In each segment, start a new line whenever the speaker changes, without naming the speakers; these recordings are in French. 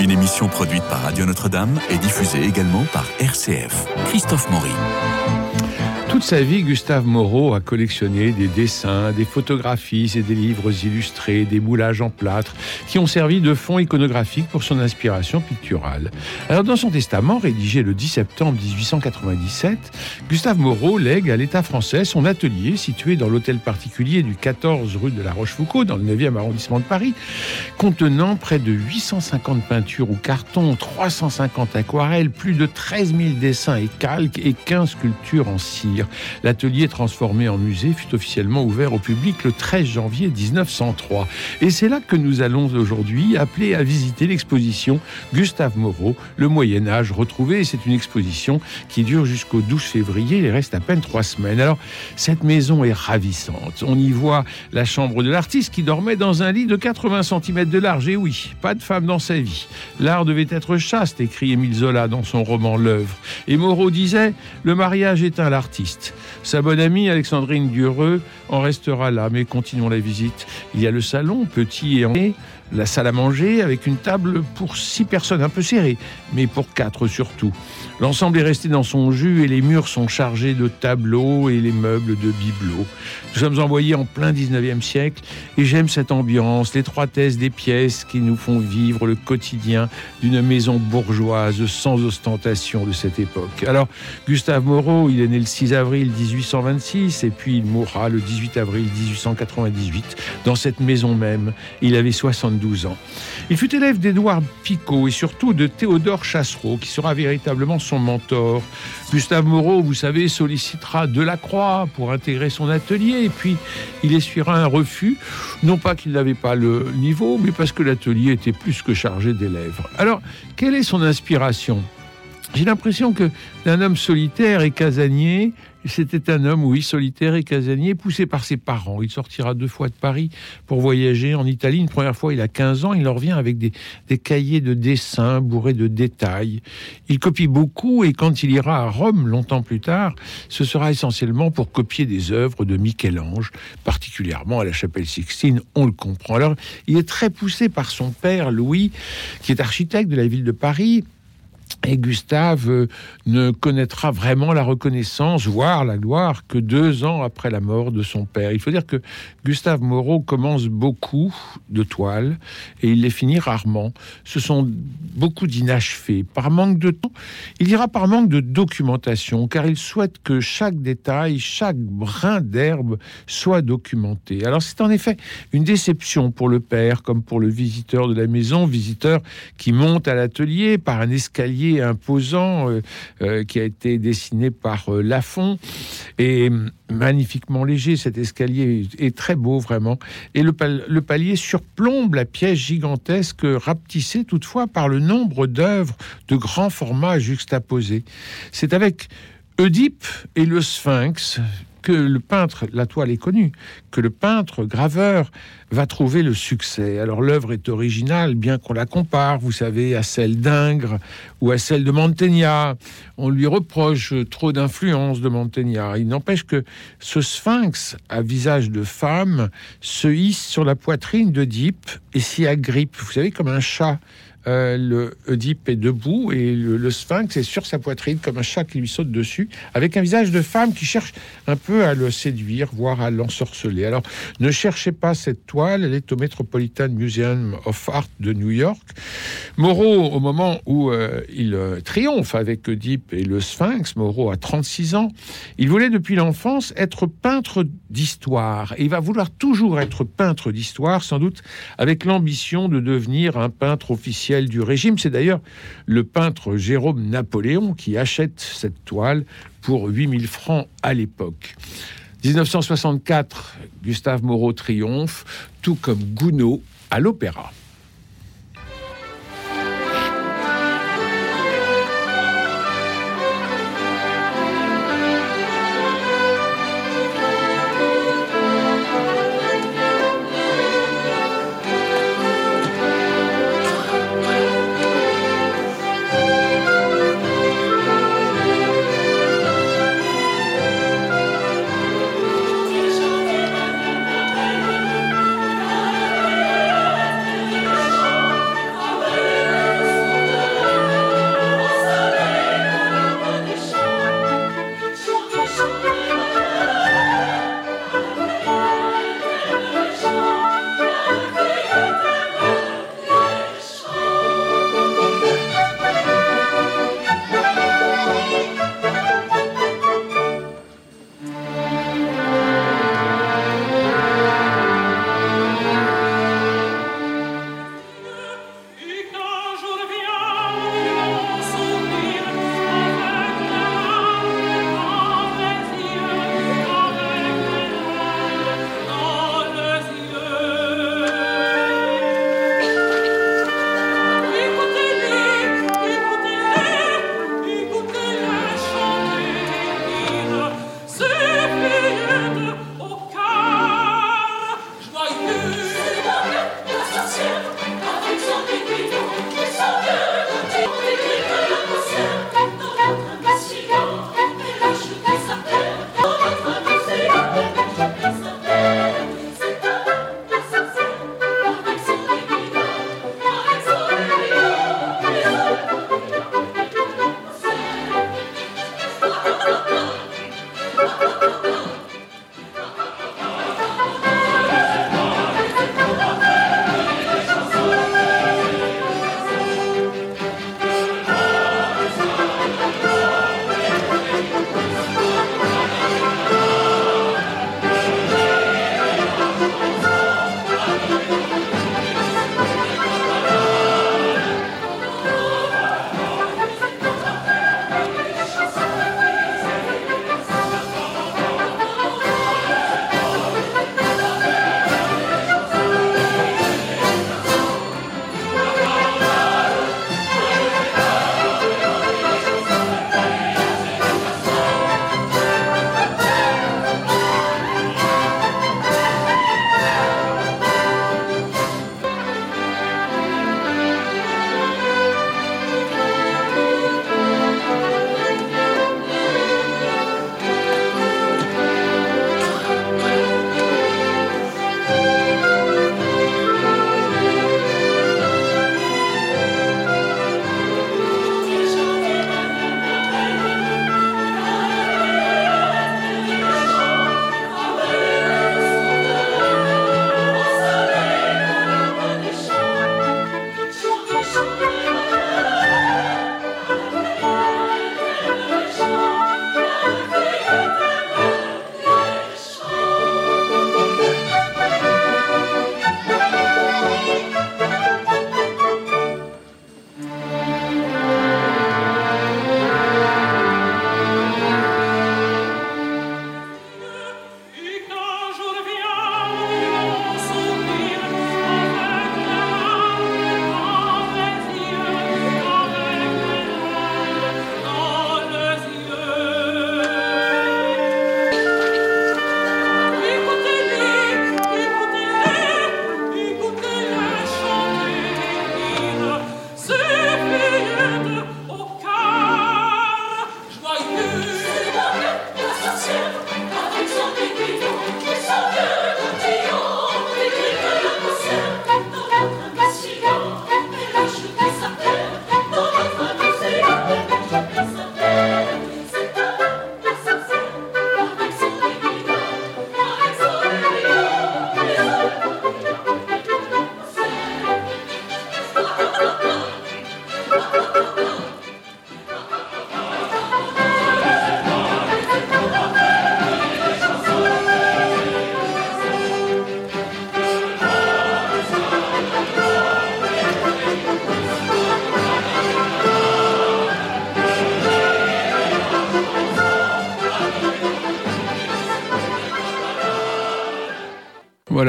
Une émission produite par Radio Notre-Dame et diffusée également par RCF. Christophe Maury.
Toute sa vie, Gustave Moreau a collectionné des dessins, des photographies et des livres illustrés, des moulages en plâtre, qui ont servi de fond iconographique pour son inspiration picturale. Alors, dans son testament, rédigé le 10 septembre 1897, Gustave Moreau lègue à l'État français son atelier situé dans l'hôtel particulier du 14 rue de la Rochefoucauld, dans le 9e arrondissement de Paris, contenant près de 850 peintures ou cartons, 350 aquarelles, plus de 13 000 dessins et calques et 15 sculptures en cire. L'atelier transformé en musée fut officiellement ouvert au public le 13 janvier 1903. Et c'est là que nous allons aujourd'hui appeler à visiter l'exposition Gustave Moreau, le Moyen Âge retrouvé. C'est une exposition qui dure jusqu'au 12 février. Il reste à peine trois semaines. Alors, cette maison est ravissante. On y voit la chambre de l'artiste qui dormait dans un lit de 80 cm de large. Et oui, pas de femme dans sa vie. L'art devait être chaste, écrit Émile Zola dans son roman L'œuvre. Et Moreau disait, le mariage éteint l'artiste. Sa bonne amie Alexandrine Dureux en restera là, mais continuons la visite. Il y a le salon, petit et en la salle à manger avec une table pour six personnes, un peu serrée, mais pour quatre surtout. L'ensemble est resté dans son jus et les murs sont chargés de tableaux et les meubles de bibelots. Nous sommes envoyés en plein 19e siècle et j'aime cette ambiance, l'étroitesse des pièces qui nous font vivre le quotidien d'une maison bourgeoise sans ostentation de cette époque. Alors, Gustave Moreau, il est né le 6 avril 1826 et puis il mourra le 18 avril 1898 dans cette maison même. Il avait 72 ans. Il fut élève d'Édouard Picot et surtout de Théodore Chassereau qui sera véritablement son mentor. Gustave Moreau, vous savez, sollicitera Delacroix pour intégrer son atelier et puis il essuiera un refus, non pas qu'il n'avait pas le niveau, mais parce que l'atelier était plus que chargé d'élèves. Alors, quelle est son inspiration? J'ai l'impression que d'un homme solitaire et casanier, c'était un homme, oui, solitaire et casanier, poussé par ses parents. Il sortira deux fois de Paris pour voyager en Italie. Une première fois, il a 15 ans. Il en revient avec des, des cahiers de dessins bourrés de détails. Il copie beaucoup et quand il ira à Rome, longtemps plus tard, ce sera essentiellement pour copier des œuvres de Michel-Ange, particulièrement à la chapelle Sixtine. On le comprend. Alors, il est très poussé par son père, Louis, qui est architecte de la ville de Paris et Gustave euh, ne connaîtra vraiment la reconnaissance, voire la gloire, que deux ans après la mort de son père. Il faut dire que Gustave Moreau commence beaucoup de toiles et il les finit rarement. Ce sont beaucoup d'inachevés. Par manque de temps, il ira par manque de documentation, car il souhaite que chaque détail, chaque brin d'herbe soit documenté. Alors c'est en effet une déception pour le père comme pour le visiteur de la maison, visiteur qui monte à l'atelier par un escalier imposant euh, euh, qui a été dessiné par euh, Lafont et magnifiquement léger. Cet escalier est très beau vraiment et le, palier surplombe la pièce gigantesque rapetissée toutefois par le nombre d'œuvres de grand format juxtaposées. C'est avec Oedipe et le Sphinx que le peintre, la toile est connue, que le peintre graveur va trouver le succès. Alors l'œuvre est originale, bien qu'on la compare, vous savez, à celle d'Ingres ou à celle de Mantegna. On lui reproche trop d'influence de Mantegna. Il n'empêche que ce sphinx à visage de femme se hisse sur la poitrine d'Oedipe et s'y agrippe, vous savez, comme un chat. Euh, le Oedipe est debout et le, sphinx est sur sa poitrine comme un chat qui lui saute dessus, avec un visage de femme qui cherche un peu à le séduire, voire à l'ensorceler. Alors, ne cherchez pas cette toile, elle est au Metropolitan Museum of Art de New York. Moreau, au moment où euh, il euh, triomphe avec Oedipe et le sphinx, Moreau a 36 ans, il voulait depuis l'enfance être peintre d'histoire. Et il va vouloir toujours être peintre d'histoire, sans doute avec l'ambition de devenir un peintre officiel du régime. C'est d'ailleurs le peintre Jérôme Napoléon qui achète cette toile pour 8000 francs à l'époque. 1964, Gustave Moreau triomphe, tout comme Gounod à l'opéra.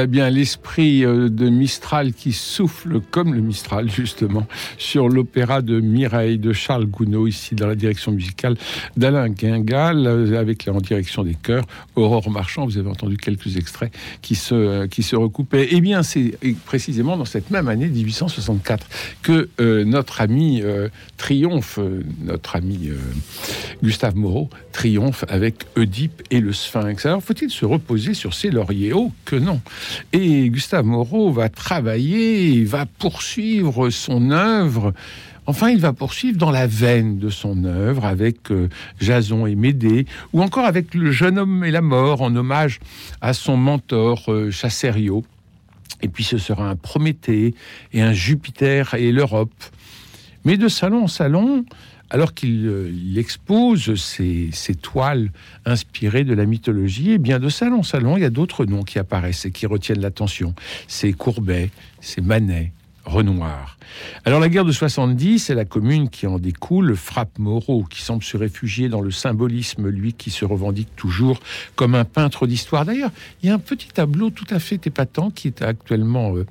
Bien l'esprit euh, de Mistral qui souffle comme le Mistral, justement, sur l'opéra de Mireille de Charles Gounod, ici dans la direction musicale d'Alain Guingal, euh, avec en direction des chœurs Aurore Marchand. Vous avez entendu quelques extraits qui se, euh, qui se recoupaient. Eh bien, c'est précisément dans cette même année, 1864, que notre ami triomphe, notre ami Gustave Moreau triomphe avec Oedipe et le Sphinx. Alors, faut-il se reposer sur ses lauriers? Oh, que non et Moreau va travailler, il va poursuivre son œuvre. Enfin, il va poursuivre dans la veine de son œuvre avec euh, Jason et Médée, ou encore avec Le jeune homme et la mort, en hommage à son mentor euh. Et puis ce sera un Prométhée et un Jupiter et l'Europe. Mais de salon en salon, alors qu'il euh, expose ses, toiles inspirées de la mythologie, et eh bien de salon en salon, il y a d'autres noms qui apparaissent et qui retiennent l'attention. C'est Courbet, c'est Manet, Renoir. Alors la guerre de 70 et la commune qui en découle frappe Moreau, qui semble se réfugier dans le symbolisme, lui qui se revendique toujours comme un peintre d'histoire. D'ailleurs, il y a un petit tableau tout à fait épatant qui est actuellement euh,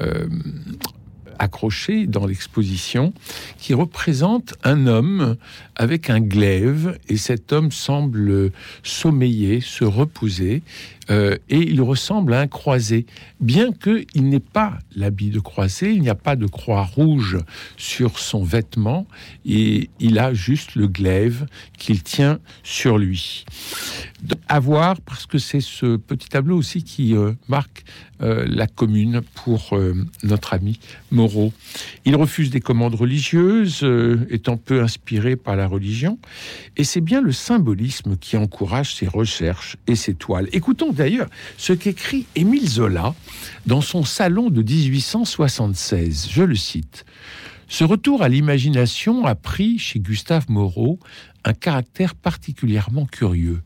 euh, accroché dans l'exposition qui représente un homme avec un glaive et cet homme semble sommeiller, se reposer euh, et il ressemble à un croisé, bien qu'il n'ait pas l'habit de croisé, il n'y a pas de croix rouge sur son vêtement et il a juste le glaive qu'il tient sur lui. À voir parce que c'est ce petit tableau aussi qui euh, marque euh, la commune pour notre ami Moreau. Il refuse des commandes religieuses, étant peu inspiré par la religion, et c'est bien le symbolisme qui encourage ses recherches et ses toiles. Écoutons d'ailleurs ce qu'écrit Émile Zola dans son salon de 1876. Je le cite. Ce retour à l'imagination a pris chez Gustave Moreau un caractère particulièrement curieux.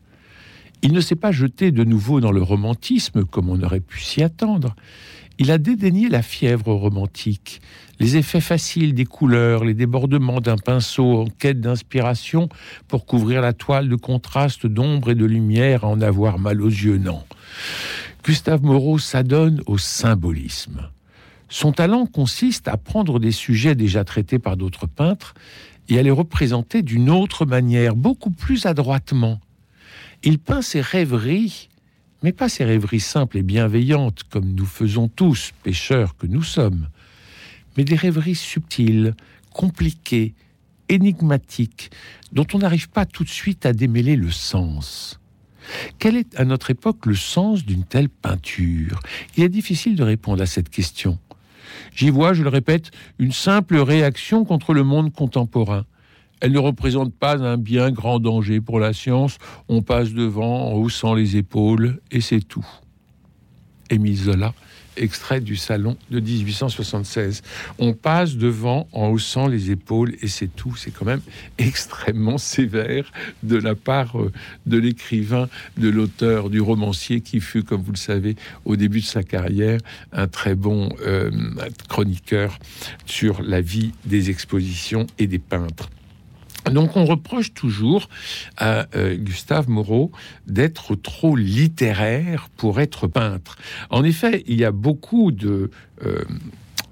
Il ne s'est pas jeté de nouveau dans le romantisme comme on aurait pu s'y attendre. Il a dédaigné la fièvre romantique, les effets faciles des couleurs, les débordements d'un pinceau en quête d'inspiration pour couvrir la toile de contraste d'ombre et de lumière à en avoir mal aux yeux, non. Gustave Moreau s'adonne au symbolisme. Son talent consiste à prendre des sujets déjà traités par d'autres peintres et à les représenter d'une autre manière, beaucoup plus adroitement. Il peint ses rêveries mais pas ces rêveries simples et bienveillantes comme nous faisons tous, pécheurs que nous sommes, mais des rêveries subtiles, compliquées, énigmatiques, dont on n'arrive pas tout de suite à démêler le sens. Quel est à notre époque le sens d'une telle peinture? Il est difficile de répondre à cette question. J'y vois, je le répète, une simple réaction contre le monde contemporain. Elle ne représente pas un bien grand danger pour la science. On passe devant en haussant les épaules et c'est tout. Émile Zola, extrait du salon de 1876. On passe devant en haussant les épaules et c'est tout. C'est quand même extrêmement sévère de la part euh, de l'écrivain, de l'auteur, du romancier qui fut, comme vous le savez, au début de sa carrière, un très bon euh, chroniqueur sur la vie des expositions et des peintres. Donc on reproche toujours à euh, Gustave Moreau d'être trop littéraire pour être peintre. En effet, il y a beaucoup de euh,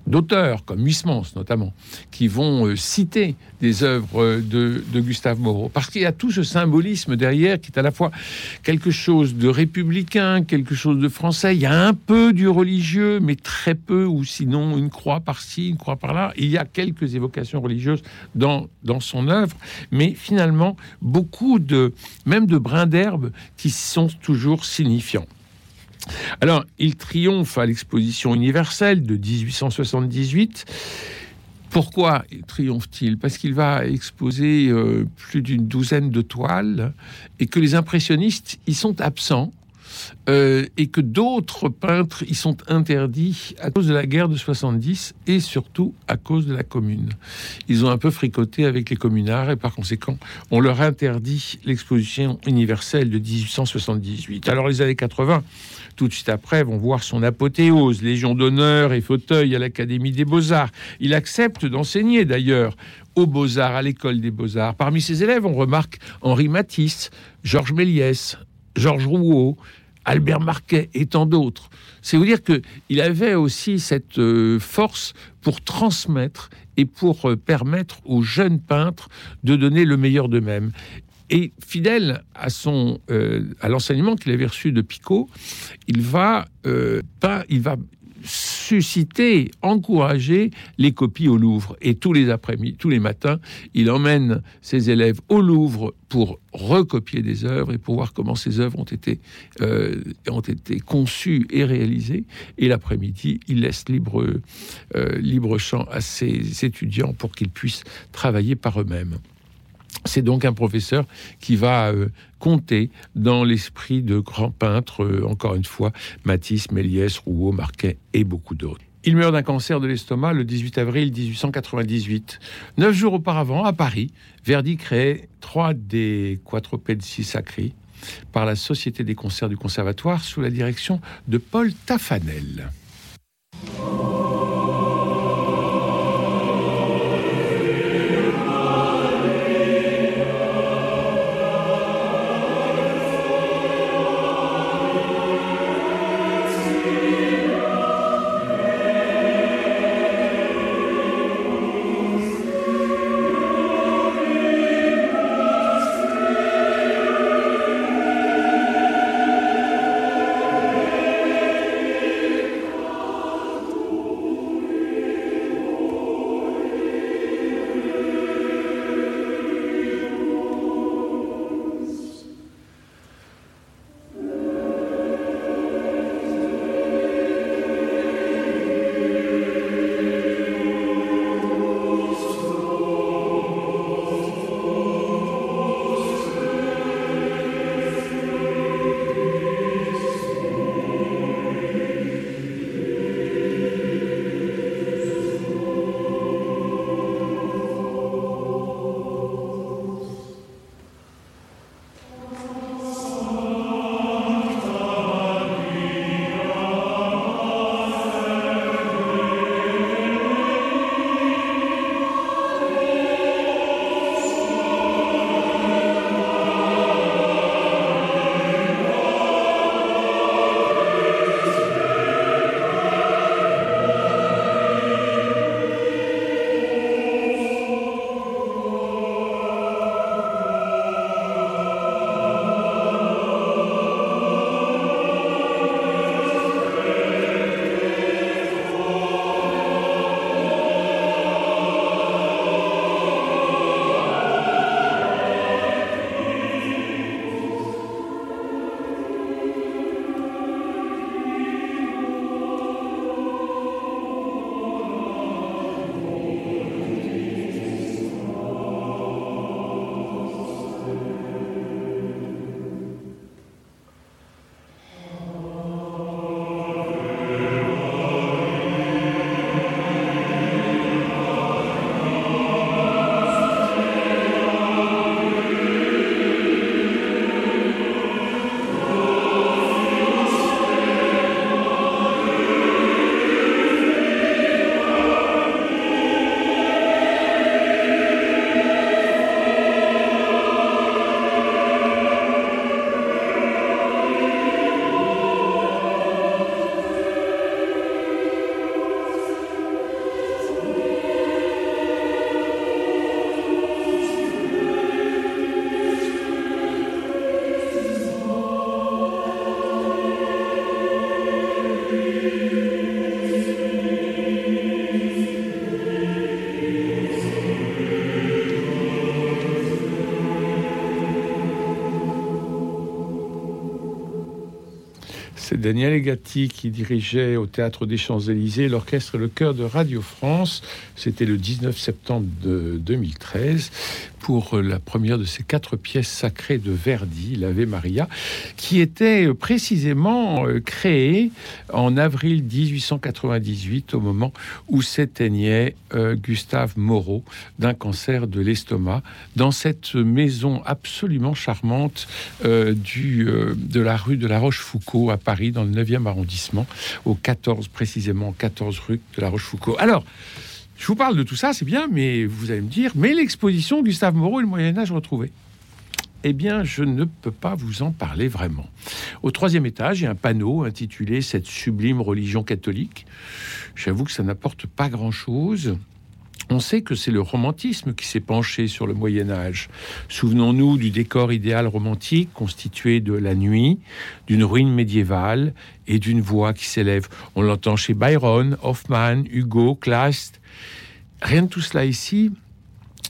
d'auteurs, comme Huysmans notamment, qui vont euh, citer des œuvres de, Gustave Moreau, parce qu'il y a tout ce symbolisme derrière qui est à la fois quelque chose de républicain, quelque chose de français, il y a un peu du religieux, mais très peu, ou sinon une croix par-ci, une croix par-là, il y a quelques évocations religieuses dans, dans son œuvre, mais finalement beaucoup de, même de brins d'herbe qui sont toujours signifiants. Alors, il triomphe à l'exposition universelle de 1878. Pourquoi triomphe-t-il? Parce qu'il va exposer euh, plus d'une douzaine de toiles et que les impressionnistes y sont absents. Euh, et que d'autres peintres y sont interdits à cause de la guerre de 70 et surtout à cause de la commune. Ils ont un peu fricoté avec les communards et par conséquent, on leur interdit l'exposition universelle de 1878. Alors les années 80, tout de suite après, vont voir son apothéose, Légion d'honneur et fauteuil à l'Académie des beaux-arts. Il accepte d'enseigner d'ailleurs aux beaux-arts, à l'école des beaux-arts. Parmi ses élèves, on remarque Henri Matisse, Georges Méliès, Georges Rouault, Albert Marquet et tant d'autres. C'est vous dire qu'il avait aussi cette euh, force pour transmettre et pour euh, permettre aux jeunes peintres de donner le meilleur d'eux-mêmes. Et fidèle à son euh, à l'enseignement qu'il avait reçu de Picot, il va pas, il va susciter, encourager les copies au Louvre. Et tous les après-midi, tous les matins, il emmène ses élèves au Louvre pour recopier des œuvres et pour voir comment ces œuvres ont été, euh, ont été conçues et réalisées. Et l'après-midi, il laisse libre, euh, libre champ à ses étudiants pour qu'ils puissent travailler par eux-mêmes. C'est donc un professeur qui va euh, compter dans l'esprit de grands peintres, euh, encore une fois, Matisse, Méliès, Rouault, Marquet et beaucoup d'autres. Il meurt d'un cancer de l'estomac le 18 avril 1898. Neuf jours auparavant, à Paris, Verdi crée trois des quatropédies sacrés par la Société des concerts du Conservatoire sous la direction de Paul Taffanel. Daniel Egati qui dirigeait au Théâtre des Champs-Élysées l'orchestre et le chœur de Radio France. C'était le 19 septembre de 2013 pour la première de ces quatre pièces sacrées de Verdi, l'Ave Maria, qui était précisément euh, créée en avril 1898, au moment où s'éteignait euh, Gustave Moreau d'un cancer de l'estomac, dans cette maison absolument charmante euh, de la rue de la Rochefoucauld à Paris, dans le 9e arrondissement, au 14, précisément 14 rue de la Rochefoucauld. Alors, je vous parle de tout ça, c'est bien, mais vous allez me dire, mais l'exposition Gustave Moreau et le Moyen Âge retrouvé. eh bien, je ne peux pas vous en parler vraiment. Au troisième étage, il y a un panneau intitulé Cette sublime religion catholique. J'avoue que ça n'apporte pas grand-chose. On sait que c'est le romantisme qui s'est penché sur le Moyen Âge. Souvenons-nous du décor idéal romantique constitué de la nuit, d'une ruine médiévale et d'une voix qui s'élève. On l'entend chez Byron, Hoffman, Hugo, Kleist. Rien de tout cela ici.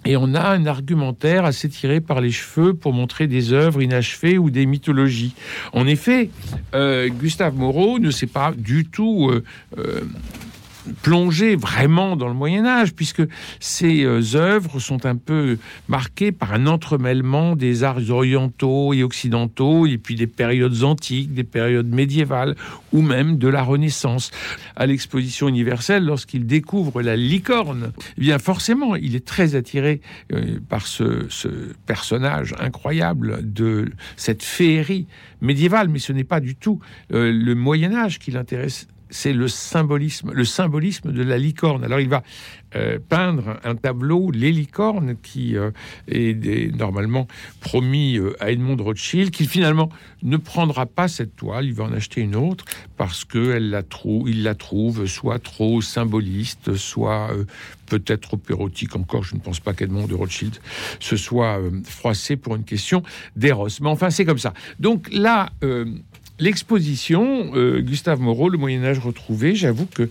Et on a un argumentaire assez tiré par les cheveux pour montrer des œuvres inachevées ou des mythologies. En effet, euh, Gustave Moreau ne s'est pas du tout euh, euh, plonger vraiment dans le Moyen Âge, puisque ces euh, œuvres sont un peu marquées par un entremêlement des arts orientaux et occidentaux, et puis des périodes antiques, des périodes médiévales, ou même de la Renaissance. À l'exposition universelle, lorsqu'il découvre la licorne, eh bien forcément, il est très attiré euh, par ce, personnage incroyable de cette féerie médiévale, mais ce n'est pas du tout euh, le Moyen Âge qui l'intéresse c'est le symbolisme, le symbolisme de la licorne. Alors il va euh, peindre un tableau, les licornes, qui euh, est normalement promis euh, à Edmond de Rothschild, qui finalement ne prendra pas cette toile, il va en acheter une autre parce elle la trouve, il la trouve soit trop symboliste, soit peut-être trop érotique. Encore, je ne pense pas qu'Edmond de Rothschild se soit froissé pour une question d'Eros. Mais enfin, c'est comme ça. Donc là L'exposition euh, Gustave Moreau, le Moyen Âge retrouvé, j'avoue que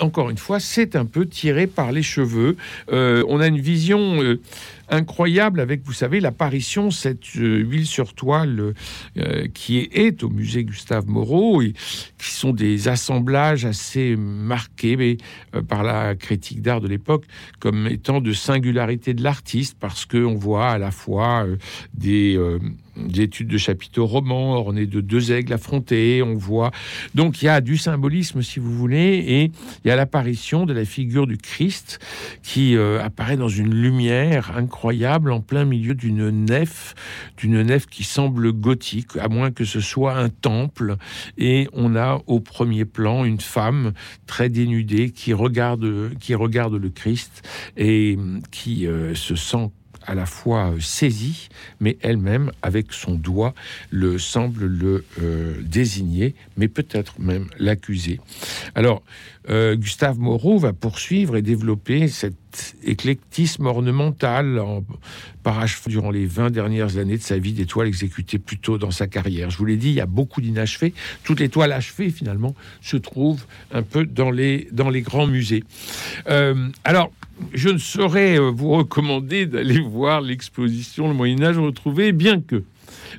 encore une fois, c'est un peu tiré par les cheveux. Euh, on a une vision euh, incroyable avec, vous savez, l'apparition cette huile sur toile qui est, au musée Gustave Moreau, et qui sont des assemblages assez marqués mais, par la critique d'art de l'époque comme étant de singularité de l'artiste, parce qu'on voit à la fois des des études de chapiteaux romans ornés de deux aigles affrontés. On voit donc il y a du symbolisme si vous voulez et il y a l'apparition de la figure du Christ qui euh, apparaît dans une lumière incroyable en plein milieu d'une nef, d'une nef qui semble gothique à moins que ce soit un temple et on a au premier plan une femme très dénudée qui regarde qui regarde le Christ et qui euh, se sent à la fois euh, saisie, mais elle-même, avec son doigt, le semble le euh, désigner, mais peut-être même l'accuser. Alors, euh, Gustave Moreau va poursuivre et développer éclectisme ornemental en parachevant durant les 20 dernières années de sa vie des toiles exécutées plus tôt dans sa carrière. Je vous l'ai dit, il y a beaucoup d'inachevés. Toutes les toiles achevées, finalement, se trouvent un peu dans les, dans les grands musées. alors, je ne saurais euh, vous recommander d'aller voir l'exposition Le Moyen Âge retrouvé, bien que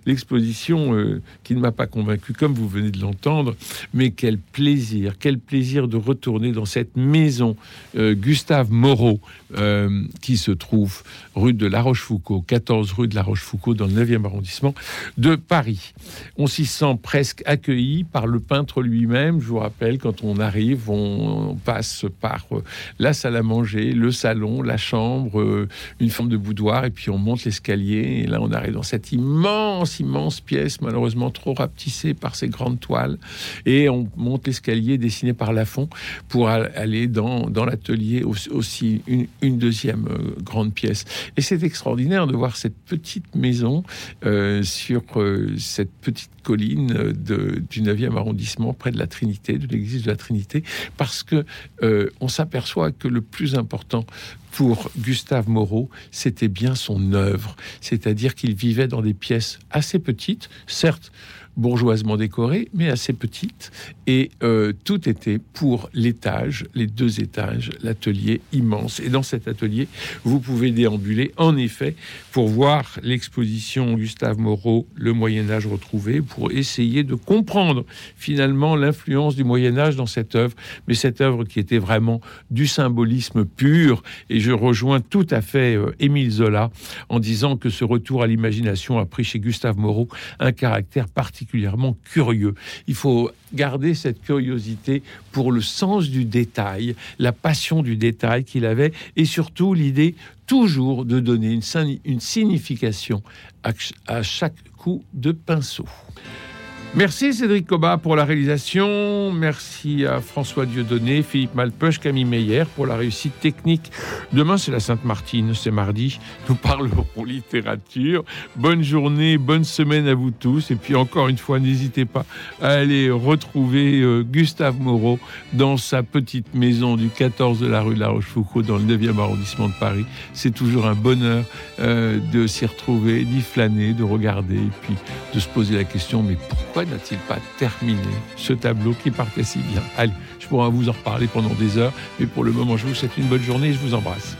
l'exposition euh, qui ne m'a pas convaincu, comme vous venez de l'entendre, mais quel plaisir, quel plaisir de retourner dans cette maison euh, Gustave Moreau, euh, qui se trouve rue de La Rochefoucauld, 14 rue de La Rochefoucauld, dans le 9e arrondissement de Paris. On s'y sent presque accueilli par le peintre lui-même. Je vous rappelle, quand on arrive, on, passe par la salle à manger, le salon, la chambre, une forme de boudoir, et puis on monte l'escalier, et là on arrive dans cette immense immense, pièce, malheureusement trop rapetissée par ces grandes toiles. Et on monte l'escalier dessiné par Lafont pour aller dans, dans l'atelier aussi, une, deuxième euh, grande pièce. Et c'est extraordinaire de voir cette petite maison euh, sur euh, cette petite colline de, du 9e arrondissement, près de la Trinité, de l'église de la Trinité, parce que on s'aperçoit que le plus important pour Gustave Moreau, c'était bien son œuvre, c'est-à-dire qu'il vivait dans des pièces assez petites, certes bourgeoisement décorée, mais assez petite. Et euh, tout était pour l'étage, les deux étages, l'atelier immense. Et dans cet atelier, vous pouvez déambuler, en effet, pour voir l'exposition Gustave Moreau, le Moyen Âge retrouvé, pour essayer de comprendre finalement l'influence du Moyen Âge dans cette œuvre, mais cette œuvre qui était vraiment du symbolisme pur. Et je rejoins tout à fait euh, Émile Zola en disant que ce retour à l'imagination a pris chez Gustave Moreau un caractère particulier curieux. Il faut garder cette curiosité pour le sens du détail, la passion du détail qu'il avait, et surtout l'idée toujours de donner une, une signification à chaque coup de pinceau. Merci Cédric Cobat pour la réalisation. Merci à François Dieudonné, Philippe Malpeuch, Camille Meyer pour la réussite technique. Demain, c'est la Sainte-Martine, c'est mardi. Nous parlerons littérature. Bonne journée, bonne semaine à vous tous. Et puis encore une fois, n'hésitez pas à aller retrouver euh, Gustave Moreau dans sa petite maison du 14 de la rue la Rochefoucauld dans le 9e arrondissement de Paris. C'est toujours un bonheur euh, de s'y retrouver, d'y flâner, de regarder et puis de se poser la question mais pourquoi n'a-t-il pas terminé ce tableau qui partait si bien? Allez, je pourrais vous en reparler pendant des heures, mais pour le moment, je vous souhaite une bonne journée et je vous embrasse.